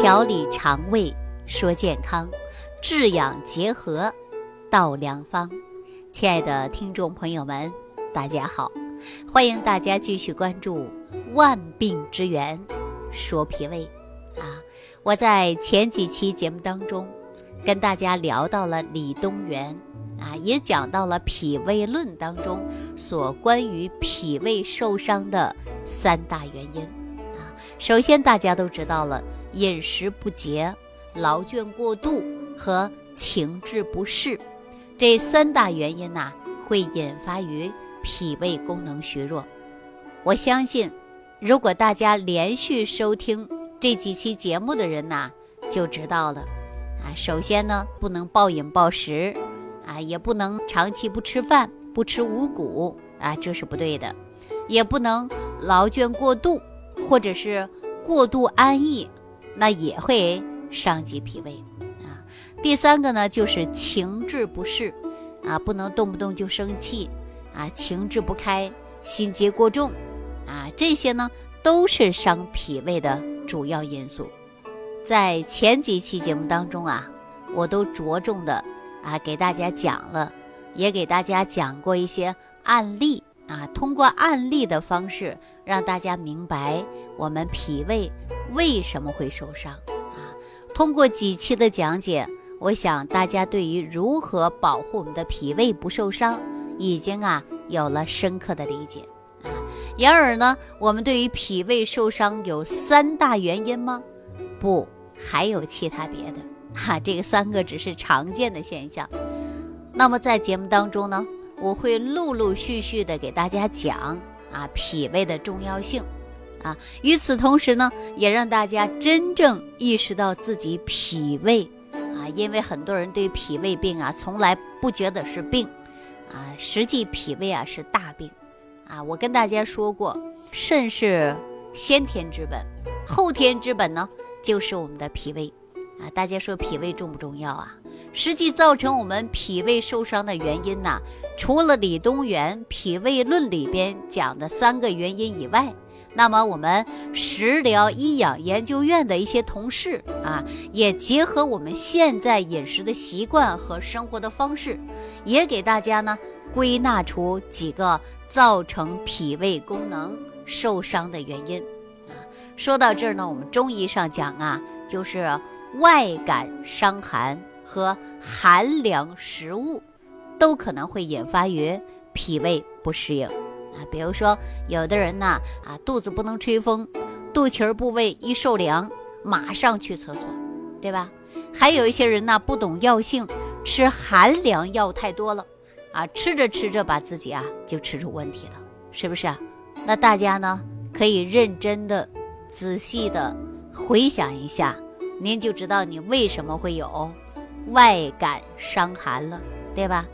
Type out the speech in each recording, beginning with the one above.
调理肠胃，说健康，治养结合，道良方。亲爱的听众朋友们，大家好，欢迎大家继续关注《万病之源说脾胃》啊。我在前几期节目当中跟大家聊到了李东垣啊，也讲到了《脾胃论》当中所关于脾胃受伤的三大原因啊。首先，大家都知道了。饮食不节、劳倦过度和情志不适，这三大原因呐，会引发于脾胃功能虚弱。我相信，如果大家连续收听这几期节目的人呐，就知道了。啊，首先呢，不能暴饮暴食，啊，也不能长期不吃饭、不吃五谷，啊，这是不对的。也不能劳倦过度，或者是过度安逸。那也会伤及脾胃啊。第三个呢，就是情志不适啊，不能动不动就生气啊，情志不开，心结过重啊，这些呢都是伤脾胃的主要因素。在前几期节目当中啊，我都着重的啊给大家讲了，也给大家讲过一些案例啊，通过案例的方式让大家明白我们脾胃。为什么会受伤啊？通过几期的讲解，我想大家对于如何保护我们的脾胃不受伤，已经啊有了深刻的理解啊。然而呢，我们对于脾胃受伤有三大原因吗？不，还有其他别的哈。这个三个只是常见的现象。那么在节目当中呢，我会陆陆续续的给大家讲啊脾胃的重要性。啊，与此同时呢，也让大家真正意识到自己脾胃啊，因为很多人对脾胃病啊，从来不觉得是病，啊，实际脾胃啊是大病，啊，我跟大家说过，肾是先天之本，后天之本呢就是我们的脾胃，啊，大家说脾胃重不重要啊？实际造成我们脾胃受伤的原因呢，除了李东垣《脾胃论》里边讲的三个原因以外。那么，我们食疗医养研究院的一些同事啊，也结合我们现在饮食的习惯和生活的方式，也给大家呢归纳出几个造成脾胃功能受伤的原因。说到这儿呢，我们中医上讲啊，就是外感伤寒和寒凉食物，都可能会引发于脾胃不适应。啊，比如说有的人呢，啊肚子不能吹风，肚脐部位一受凉，马上去厕所，对吧？还有一些人呢，不懂药性，吃寒凉药太多了，啊，吃着吃着把自己啊就吃出问题了，是不是啊？那大家呢可以认真的、仔细的回想一下，您就知道你为什么会有外感伤寒了，对吧？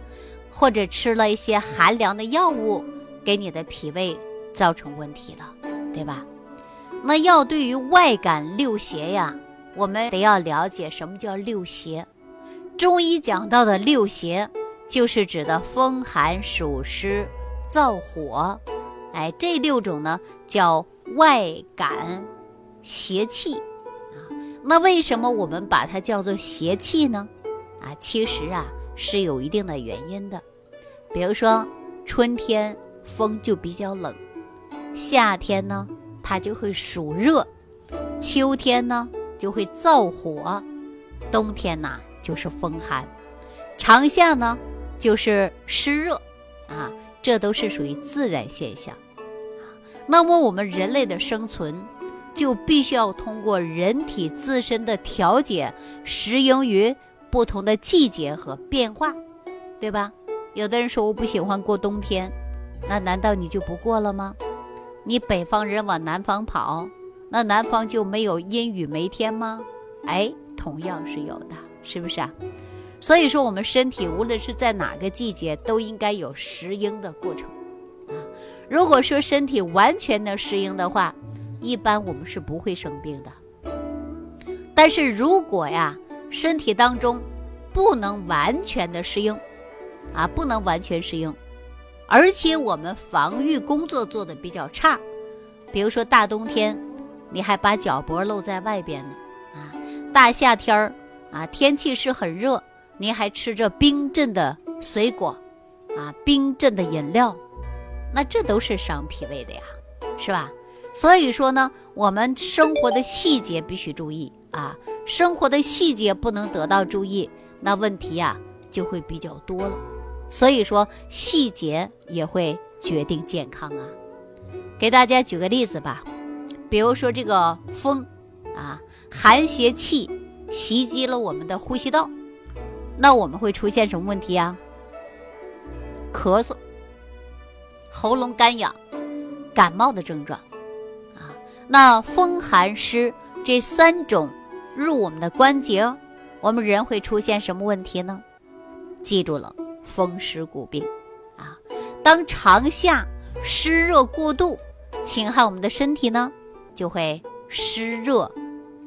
或者吃了一些寒凉的药物。给你的脾胃造成问题了，对吧？那要对于外感六邪呀，我们得要了解什么叫六邪。中医讲到的六邪，就是指的风寒暑湿燥火，哎，这六种呢叫外感邪气啊。那为什么我们把它叫做邪气呢？啊，其实啊是有一定的原因的，比如说春天。风就比较冷，夏天呢，它就会暑热；秋天呢，就会燥火；冬天呐，就是风寒；长夏呢，就是湿热。啊，这都是属于自然现象。那么我们人类的生存，就必须要通过人体自身的调节，适应于不同的季节和变化，对吧？有的人说我不喜欢过冬天。那难道你就不过了吗？你北方人往南方跑，那南方就没有阴雨梅天吗？哎，同样是有的，是不是啊？所以说，我们身体无论是在哪个季节，都应该有适应的过程啊。如果说身体完全的适应的话，一般我们是不会生病的。但是如果呀，身体当中不能完全的适应，啊，不能完全适应。而且我们防御工作做的比较差，比如说大冬天，你还把脚脖露在外边呢，啊，大夏天儿啊，天气是很热，您还吃着冰镇的水果，啊，冰镇的饮料，那这都是伤脾胃的呀，是吧？所以说呢，我们生活的细节必须注意啊，生活的细节不能得到注意，那问题呀就会比较多了。所以说，细节也会决定健康啊。给大家举个例子吧，比如说这个风，啊，寒邪气袭击了我们的呼吸道，那我们会出现什么问题呀？咳嗽、喉咙干痒、感冒的症状，啊，那风寒湿这三种入我们的关节，我们人会出现什么问题呢？记住了，风湿骨病，啊，当长夏湿热过度。侵害我们的身体呢，就会湿热、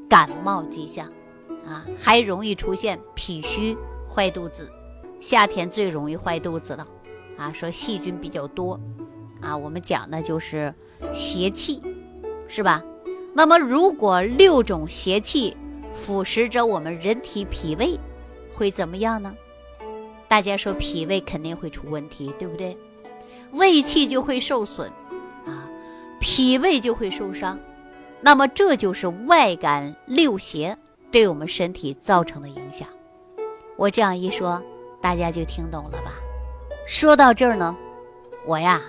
感冒迹象，啊，还容易出现脾虚、坏肚子。夏天最容易坏肚子了，啊，说细菌比较多，啊，我们讲的就是邪气，是吧？那么如果六种邪气腐蚀着我们人体脾胃，会怎么样呢？大家说脾胃肯定会出问题，对不对？胃气就会受损。啊脾胃就会受伤，那么这就是外感六邪对我们身体造成的影响。我这样一说，大家就听懂了吧？说到这儿呢，我呀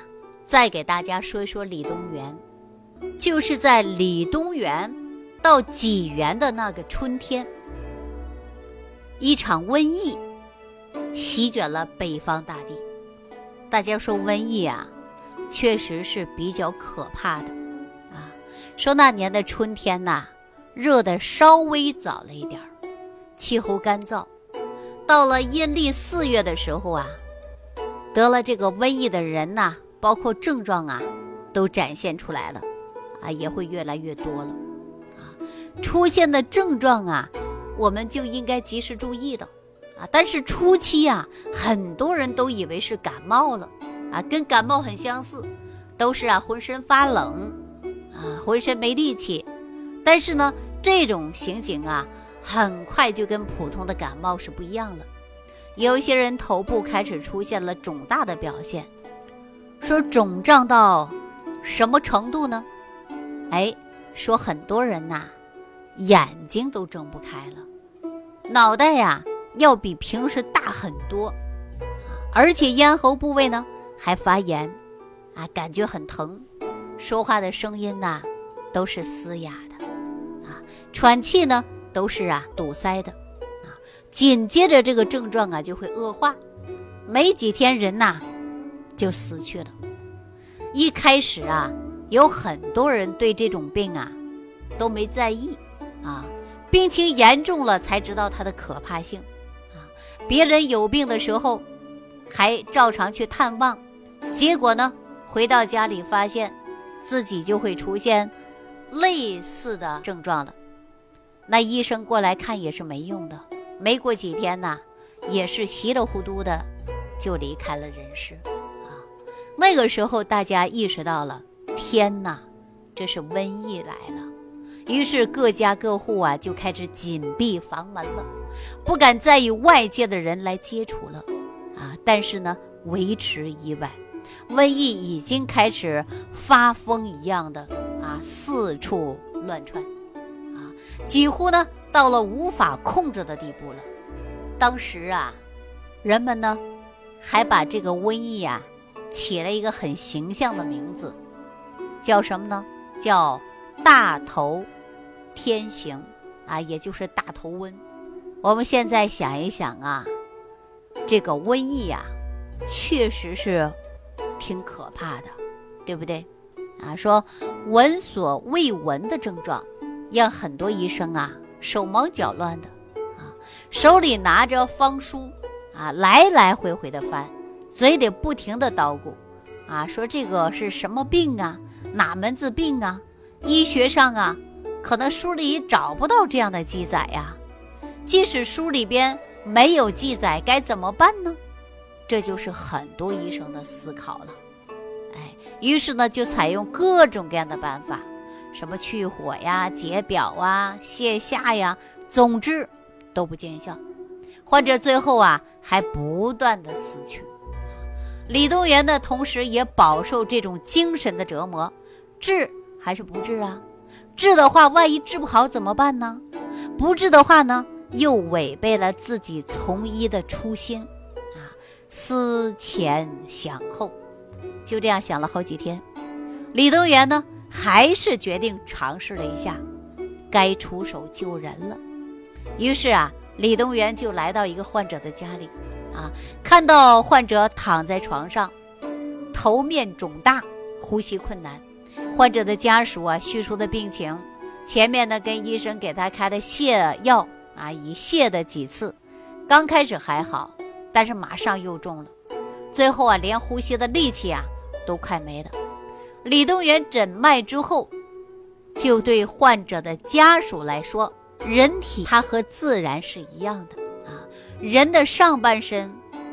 再给大家说一说李东垣，就是在李东垣到济源的那个春天，一场瘟疫席卷了北方大地。大家说瘟疫啊？确实是比较可怕的，啊，说那年的春天呐，热的稍微早了一点儿，气候干燥，到了阴历四月的时候啊，得了这个瘟疫的人呐，包括症状啊，都展现出来了，啊，也会越来越多了，出现的症状啊，我们就应该及时注意的，啊，但是初期啊，很多人都以为是感冒了。啊，跟感冒很相似，都是啊浑身发冷，啊浑身没力气。但是呢，这种情景啊，很快就跟普通的感冒是不一样了。有些人头部开始出现了肿大的表现，说肿胀到什么程度呢？哎，说很多人呐，眼睛都睁不开了，脑袋呀要比平时大很多，而且咽喉部位呢。还发炎，啊，感觉很疼，说话的声音呐都是嘶哑的，啊，喘气呢都是啊堵塞的，啊，紧接着这个症状啊就会恶化，没几天人呐就死去了。一开始啊有很多人对这种病啊都没在意，病情严重了才知道它的可怕性，啊，别人有病的时候还照常去探望。结果呢，回到家里发现，自己就会出现类似的症状了。那医生过来看也是没用的，没过几天呢，也是稀里糊涂的就离开了人世啊。那个时候大家意识到了，天哪，这是瘟疫来了。于是各家各户啊就开始紧闭房门了，不敢再与外界的人来接触了啊。但是呢，维持以外。瘟疫已经开始发疯一样的啊，四处乱窜，啊，几乎呢到了无法控制的地步了。当时啊，人们呢还把这个瘟疫啊起了一个很形象的名字，叫什么呢？叫大头天行啊，也就是大头瘟。我们现在想一想啊，这个瘟疫呀，确实是。挺可怕的，对不对？啊，说闻所未闻的症状，让很多医生啊手忙脚乱的，啊，手里拿着方书啊，来来回回的翻，嘴里不停的叨咕，啊，说这个是什么病啊？哪门子病啊？医学上啊，可能书里找不到这样的记载呀。即使书里边没有记载，该怎么办呢？这就是很多医生的思考了，哎，于是呢就采用各种各样的办法，什么去火呀、解表啊、泻下呀，总之都不见效。患者最后啊，还不断的死去。李东垣呢，同时也饱受这种精神的折磨。治还是不治啊？治的话，万一治不好怎么办呢？不治的话呢，又违背了自己从医的初心啊！思前想后，就这样想了好几天。李东垣呢，还是决定尝试了一下，该出手救人了。于是啊，李东垣就来到一个患者的家里，啊，看到患者躺在床上，头面肿大，呼吸困难。患者的家属啊，叙述的病情，前面呢跟医生给他开的泻药啊，已泻的几次，刚开始还好，但是马上又重了，最后啊，连呼吸的力气啊都快没了。李东垣诊脉之后，就对患者的家属来说，人体它和自然是一样的啊，人的上半身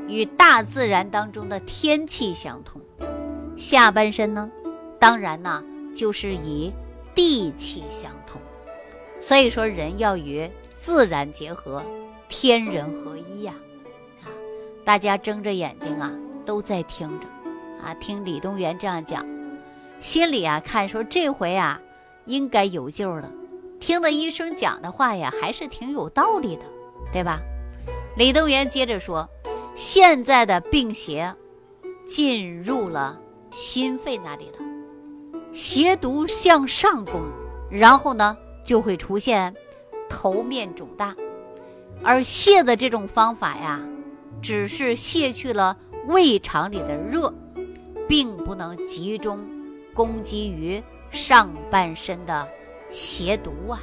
与大自然当中的天气相同，下半身呢，当然呢就是以地气相通。所以说，人要与自然结合，天人合一呀！啊，大家睁着眼睛啊，都在听着啊，听李东垣这样讲。心里啊，看说这回啊，应该有救了。听了医生讲的话呀，还是挺有道理的，对吧？李东垣接着说，现在的病邪进入了心肺那里了，邪毒向上攻，然后呢就会出现头面肿大，而泻的这种方法呀，只是泻去了胃肠里的热，并不能集中。攻击于上半身的邪毒啊！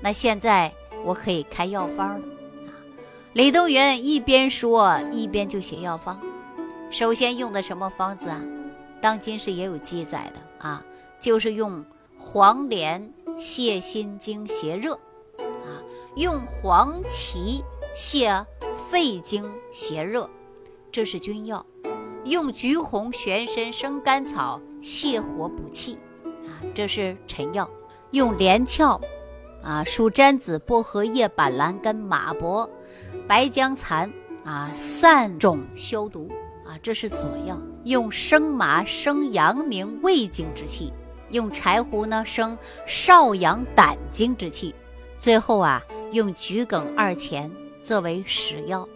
那现在我可以开药方了啊！李东垣一边说一边就写药方。首先用的什么方子啊？当今是也有记载的啊，就是用黄连泻心经邪热啊，用黄芪泻肺经邪热，这是君药。用橘红、玄参、生甘草。泻火补气，啊，这是臣药。用连翘，啊，蜀毡子、薄荷叶、板蓝根、马勃、白僵蚕，啊，散肿消毒，啊，这是佐药。用生麻生阳明胃经之气，用柴胡呢生少阳胆经之气。最后啊，用桔梗二钱作为使药。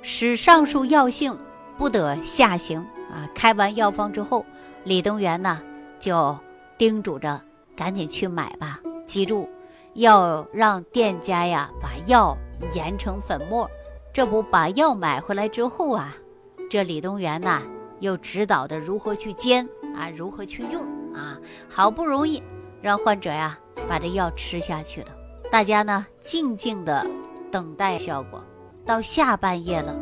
使上述药性不得下行，啊，开完药方之后。李东垣呢，就叮嘱着赶紧去买吧，记住要让店家呀把药研成粉末。这不把药买回来之后啊，这李东垣呢又指导的如何去煎啊，如何去用啊。好不容易让患者呀把这药吃下去了，大家呢静静的等待效果。到下半夜了，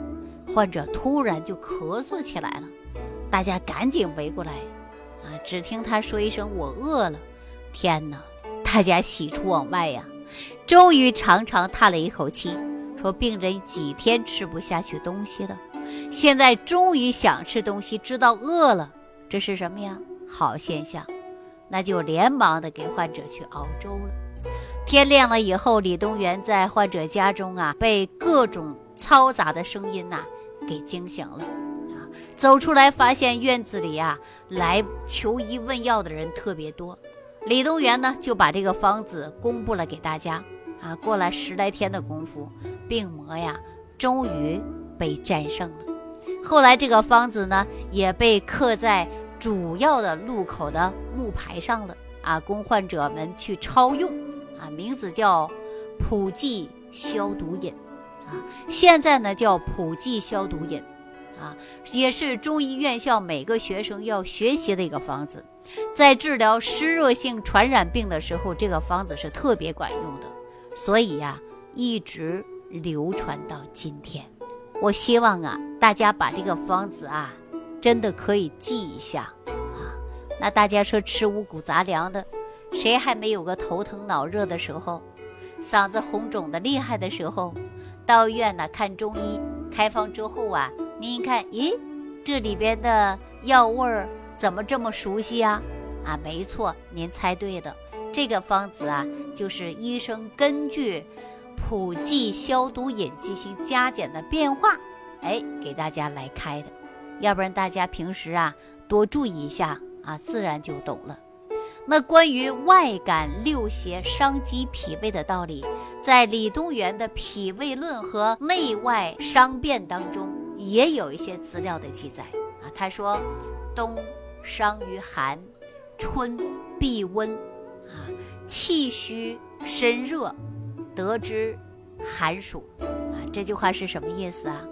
患者突然就咳嗽起来了，大家赶紧围过来。啊！只听他说一声：“我饿了。”天哪！大家喜出望外呀，终于长长叹了一口气，说：“病人几天吃不下去东西了，现在终于想吃东西，知道饿了，这是什么呀？好现象。”那就连忙的给患者去熬粥了。天亮了以后，李东垣在患者家中啊，被各种嘈杂的声音呐给惊醒了啊。走出来，发现院子里啊，来求医问药的人特别多。李东垣呢，就把这个方子公布了给大家。啊，过了十来天的功夫，病魔呀，终于被战胜了。后来这个方子呢，也被刻在主要的路口的木牌上了。啊，供患者们去抄用。啊，名字叫普济消毒饮。啊，现在呢叫普济消毒饮。啊，也是中医院校每个学生要学习的一个方子，在治疗湿热性传染病的时候，这个方子是特别管用的，所以呀，一直流传到今天。我希望啊，大家把这个方子啊，真的可以记一下啊。那大家说吃五谷杂粮的，谁还没有个头疼脑热的时候，嗓子红肿的厉害的时候，到医院呢看中医，开方之后啊。您一看，咦，这里边的药味儿怎么这么熟悉呀？啊，没错，您猜对的，这个方子啊，就是医生根据普济消毒饮进行加减的变化，哎，给大家来开的。要不然大家平时啊多注意一下啊，自然就懂了。那关于外感六邪伤及脾胃的道理，在李东垣的《脾胃论》和《内外伤变》当中也有一些资料的记载啊。他说，冬伤于寒，春必温，啊，气虚身热，得之寒暑。啊，这句话是什么意思啊？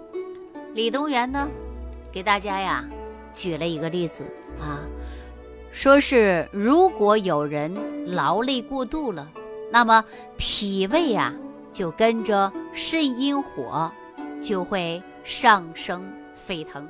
李东垣呢，给大家呀举了一个例子啊。说是如果有人劳累过度了，那么脾胃呀就跟着肾阴火就会上升沸腾。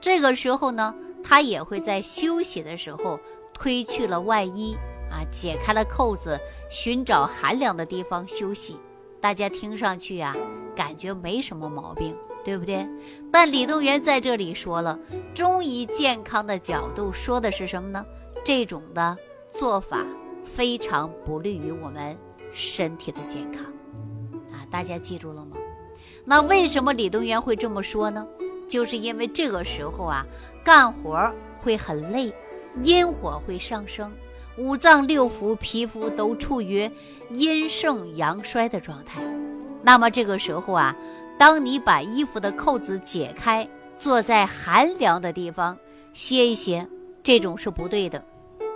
这个时候呢，他也会在休息的时候推去了外衣啊，解开了扣子，寻找寒凉的地方休息。大家听上去呀，感觉没什么毛病，对不对？但李东垣在这里说了，中医健康的角度说的是什么呢？这种的做法非常不利于我们身体的健康啊！大家记住了吗？那为什么李东垣会这么说呢？就是因为这个时候啊，干活会很累，阴火会上升，五脏六腑、皮肤都处于阴盛阳衰的状态。那么这个时候啊，当你把衣服的扣子解开，坐在寒凉的地方歇一歇，这种是不对的。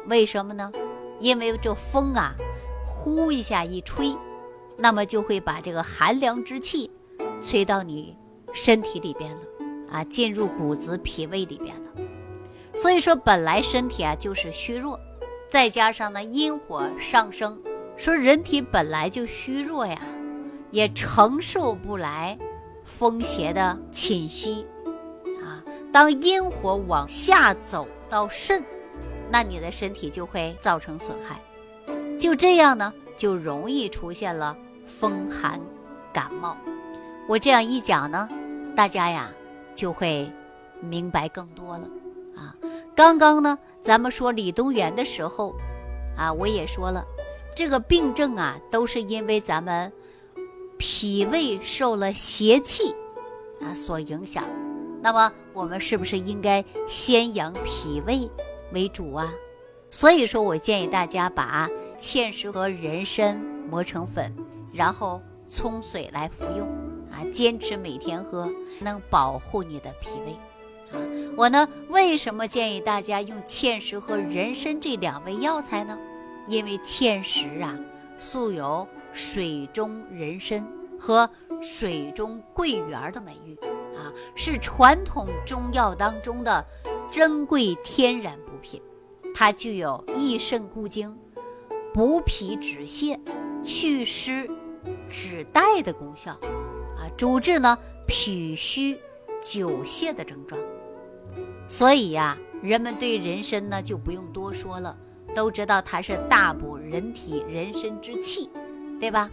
为什么呢？因为这风啊，呼一下一吹，那么就会把这个寒凉之气吹到你身体里边了，啊，进入骨子脾胃里边了。所以说，本来身体啊就是虚弱，再加上呢阴火上升，说人体本来就虚弱呀，也承受不来风邪的侵袭，啊，当阴火往下走到肾。那你的身体就会造成损害，就这样呢，就容易出现了风寒感冒。我这样一讲呢，大家呀就会明白更多了啊。刚刚呢，咱们说李东垣的时候啊，我也说了，这个病症啊都是因为咱们脾胃受了邪气啊所影响。那么我们是不是应该先养脾胃？为主啊，所以说我建议大家把芡实和人参磨成粉，然后冲水来服用啊，坚持每天喝，能保护你的脾胃。我呢，为什么建议大家用芡实和人参这两味药材呢？因为芡实啊，素有水中人参和水中桂圆的美誉啊，是传统中药当中的珍贵天然补。品，它具有益肾固精、补脾止泻、祛湿止带的功效，啊，主治呢脾虚久泻的症状。所以呀，人们对人参呢就不用多说了，都知道它是大补人体人参之气，对吧？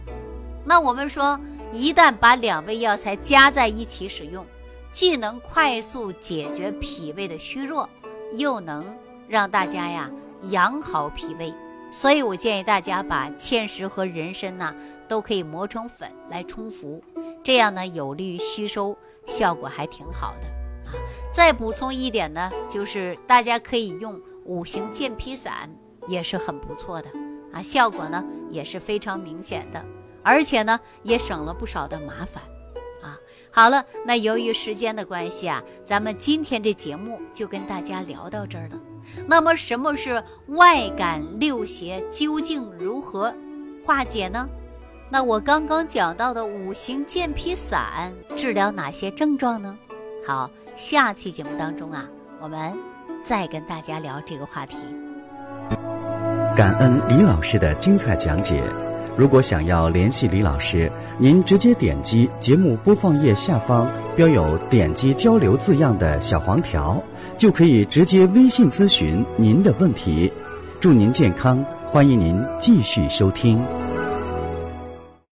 那我们说，一旦把两味药材加在一起使用，既能快速解决脾胃的虚弱，又能让大家呀养好脾胃，所以我建议大家把芡实和人参呐都可以磨成粉来冲服，这样呢有利于吸收，效果还挺好的。再补充一点呢，就是大家可以用五行健脾散，也是很不错的啊，效果呢也是非常明显的，而且呢也省了不少的麻烦。啊好了，那由于时间的关系啊，咱们今天这节目就跟大家聊到这儿了。那么，什么是外感六邪？究竟如何化解呢？那我刚刚讲到的五行健脾散治疗哪些症状呢？好，下期节目当中啊，我们再跟大家聊这个话题。感恩李老师的精彩讲解。如果想要联系李老师，您直接点击节目播放页下方标有“点击交流”字样的小黄条，就可以直接微信咨询您的问题。祝您健康，欢迎您继续收听。